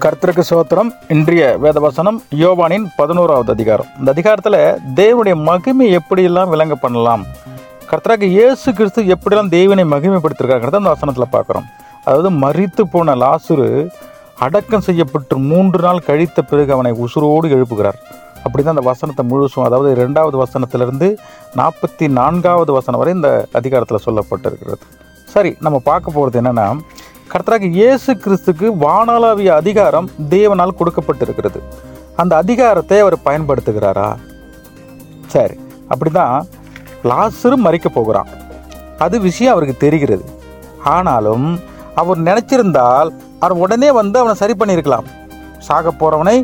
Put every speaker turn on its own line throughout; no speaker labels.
கர்த்தருக்கு சோத்திரம் இன்றைய வேதவசனம் யோவானின் பதினோராவது அதிகாரம். இந்த அதிகாரத்தில் தேவனுடைய மகிமை எப்படியெல்லாம் விளங்க பண்ணலாம்? கர்த்தராக இயேசு கிறிஸ்து எப்படியெல்லாம் தேவனை மகிமைப்படுத்திருக்காங்கிறத அந்த வசனத்தில் பார்க்குறோம். அதாவது மறித்து போன லாசுரு அடக்கம் செய்யப்பட்டு மூன்று நாள் கழித்த பிறகு அவனை உசுரோடு எழுப்புகிறார். அப்படி தான் அந்த வசனத்தை முழுசும் அதாவது ரெண்டாவது வசனத்திலிருந்து நாற்பத்தி நான்காவது வசனம் வரை இந்த அதிகாரத்தில் சொல்லப்பட்டிருக்கிறது. சரி நம்ம பார்க்க போகிறது என்னென்னா கர்த்தராக இயேசு கிறிஸ்துக்கு வானளாவிய அதிகாரம் தேவனால் கொடுக்கப்பட்டிருக்கிறது. அந்த அதிகாரத்தை அவர் பயன்படுத்துகிறாரா? சரி அப்படிதான் லாசரும் மறிக்க போகிறான். அது விஷயம் அவருக்கு தெரிகிறது. ஆனாலும் அவர் நினைச்சிருந்தால் அவர் உடனே வந்து அவனை சரி பண்ணியிருக்கலாம். சாக போறவனை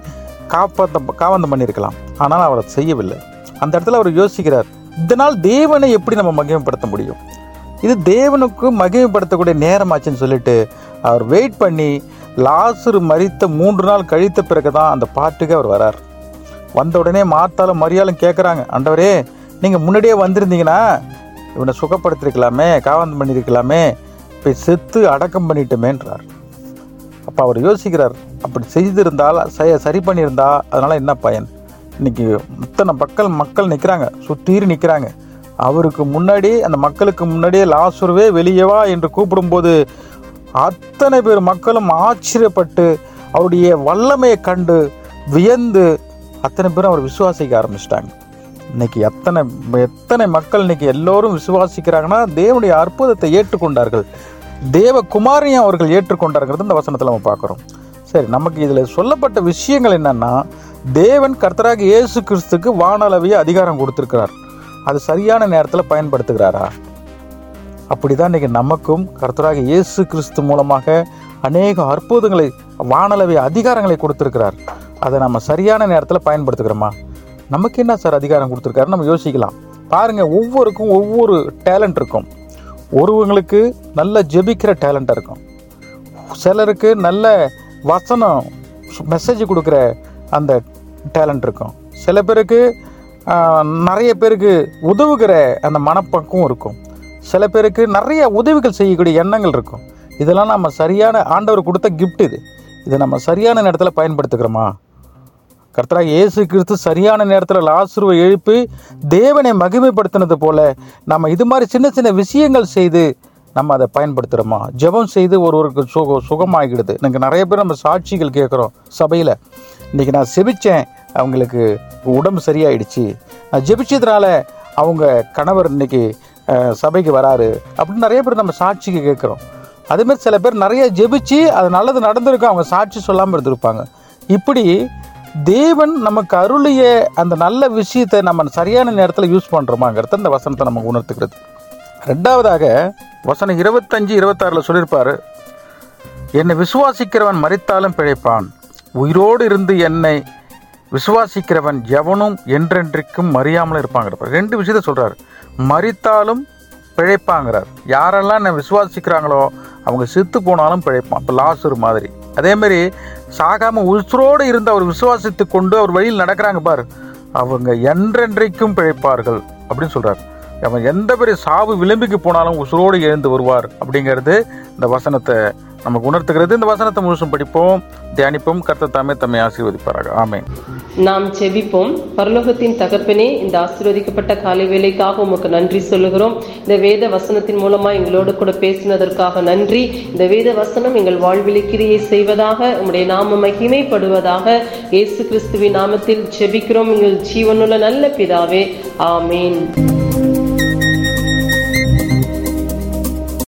காப்பாத்த காவந்தம் பண்ணியிருக்கலாம். ஆனால் அவர் செய்யவில்லை. அந்த இடத்துல அவர் யோசிக்கிறார் இதனால் தேவனை எப்படி நம்ம மகிமைப்படுத்த முடியும்? இது தேவனுக்கு மகிமைப்படுத்தக்கூடிய நேரமாச்சுன்னு சொல்லிட்டு அவர் வெயிட் பண்ணி லாசர் மறித்த மூன்று நாள் கழித்த பிறகு தான் அந்த பாட்டுக்கு அவர் வரார். வந்த உடனே மாத்தாலும் மரியாலும் கேட்குறாங்க ஆண்டவரே நீங்கள் முன்னாடியே வந்திருந்தீங்கன்னா இவனை சுகப்படுத்திருக்கலாமே காவந்தம் பண்ணியிருக்கலாமே இப்போ செத்து அடக்கம் பண்ணிட்டோமேன்றார். அப்போ அவர் யோசிக்கிறார் அப்படி செய்திருந்தால் ச- சரி பண்ணியிருந்தா அதனால் என்ன பயன்? இன்னைக்கு இத்தனை மக்கள் மக்கள் நிற்கிறாங்க சுத்தீர் நிற்கிறாங்க அவருக்கு முன்னாடி அந்த மக்களுக்கு முன்னாடியே லாசுருவே வெளியேவா என்று கூப்பிடும்போது அத்தனை பேர் மக்களும் ஆச்சரியப்பட்டு அவருடைய வல்லமையை கண்டு வியந்து அத்தனை பேரும் அவர் விசுவாசிக்க ஆரம்பிச்சிட்டாங்க. இன்னைக்கு எத்தனை எத்தனை மக்கள் இன்னைக்கு எல்லோரும் விசுவாசிக்கிறாங்கன்னா தேவனுடைய அற்புதத்தை ஏற்றுக்கொண்டார்கள். தேவகுமாரையும் அவர்கள் ஏற்றுக்கொண்டார்கிறது இந்த வசனத்தில் நம்ம பார்க்குறோம். சரி நமக்கு இதில் சொல்லப்பட்ட விஷயங்கள் என்னென்னா தேவன் கர்த்தராக இயேசு கிறிஸ்துக்கு வானளவிய அதிகாரம் கொடுத்துருக்கிறார். அது சரியான நேரத்தில் பயன்படுத்துகிறாரா? அப்படிதான் இன்னைக்கு நமக்கும் கர்த்தராக இயேசு கிறிஸ்து மூலமாக அநேக அற்புதங்களை வானளவை அதிகாரங்களை கொடுத்துருக்கிறார். அதை நம்ம சரியான நேரத்தில் பயன்படுத்துகிறோமா? நமக்கு என்ன சார் அதிகாரம் கொடுத்துருக்காரு நம்ம யோசிக்கலாம். பாருங்க ஒவ்வொருக்கும் ஒவ்வொரு டேலண்ட் இருக்கும். ஒருவங்களுக்கு நல்ல ஜெபிக்கிற டேலண்ட்டாக இருக்கும். சிலருக்கு நல்ல வசனம் மெசேஜ் கொடுக்குற அந்த டேலண்ட் இருக்கும். சில பேருக்கு நிறைய பேருக்கு உதவுகிற அந்த மனப்பக்கம் இருக்கும். சில பேருக்கு நிறைய உதவிகள் செய்யக்கூடிய எண்ணங்கள் இருக்கும். இதெல்லாம் நம்ம சரியான ஆண்டவர் கொடுத்த கிஃப்ட் இது. இதை நம்ம சரியான நேரத்தில் பயன்படுத்துகிறோமா? கர்த்தராக இயேசு கிறிஸ்து சரியான நேரத்தில் லாசுருவை எழுப்பி தேவனை மகிமைப்படுத்தினது போல நம்ம இது மாதிரி சின்ன சின்ன விஷயங்கள் செய்து நம்ம அதை பயன்படுத்துகிறோமா? ஜெபம் செய்து ஒருவருக்கு சுக சுகமாகிடுது. எனக்கு நிறைய பேர் நம்ம சாட்சிகள் கேட்குறோம் சபையில். இன்றைக்கி நான் செபித்தேன் அவங்களுக்கு உடம்பு சரியாயிடுச்சு. ஜெபிச்சதுனால அவங்க கணவர் இன்னைக்கு சபைக்கு வராரு அப்படின்னு நிறைய பேர் நம்ம சாட்சிக்கு கேட்குறோம். அதேமாதிரி சில பேர் நிறைய ஜெபிச்சு அது நல்லது நடந்திருக்கும் அவங்க சாட்சி சொல்லாமல் இருந்திருப்பாங்க. இப்படி தேவன் நமக்கு அருளிய அந்த நல்ல விஷயத்தை நம்ம சரியான நேரத்தில் யூஸ் பண்ணுறோமாங்கிறத இந்த வசனத்தை நமக்கு உணர்த்துக்கிறது. ரெண்டாவதாக வசனம் இருபத்தஞ்சு இருபத்தாறில் சொல்லியிருப்பார் என்னை விசுவாசிக்கிறவன் மறித்தாலும் பிழைப்பான். உயிரோடு இருந்து என்னை விசுவாசிக்கிறவன் எவனும் என்றென்றைக்கும் மறியாமல் இருப்பாங்கிறப்ப ரெண்டு விஷயத்த சொல்கிறார் மறித்தாலும் பிழைப்பாங்கிறார். யாரெல்லாம் என்னை விசுவாசிக்கிறாங்களோ அவங்க செத்து போனாலும் பிழைப்பான். இப்போ லாசர் மாதிரி. அதேமாரி சாகாமல் உசுரோடு இருந்து அவர் விசுவாசித்து கொண்டு அவர் வழியில் நடக்கிறாங்க பார். அவங்க என்றென்றைக்கும் பிழைப்பார்கள் அப்படின்னு சொல்கிறார் அவன் எந்த பெரிய சாவு விளிம்புக்கு போனாலும் உசுரோடு எழுந்து வருவார் அப்படிங்கிறது இந்த வசனத்தை நமக்கு உணர்த்துகிறது. இந்த வசனத்தை முழுசும் படிப்போம் தியானிப்போம். கர்த்த தாமே தம்மை ஆசீர்வதிப்பாராக. ஆமே
நாம் செபிப்போம். பரலோகத்தின் தகப்பனே இந்த ஆசீர்வதிக்கப்பட்ட காலை வேலைக்காக உமக்கு நன்றி சொல்லுகிறோம். இந்த வேத வசனத்தின் மூலமா எங்களோடு கூட பேசினதற்காக நன்றி. இந்த வேத வசனம் எங்கள் வாழ்வில் கிரியை செய்வதாக உங்களுடைய நாம மகிமைப்படுவதாக இயேசு கிறிஸ்துவின் நாமத்தில் செபிக்கிறோம். எங்கள் ஜீவனுள்ள நல்ல பிதாவே. ஆமேன்.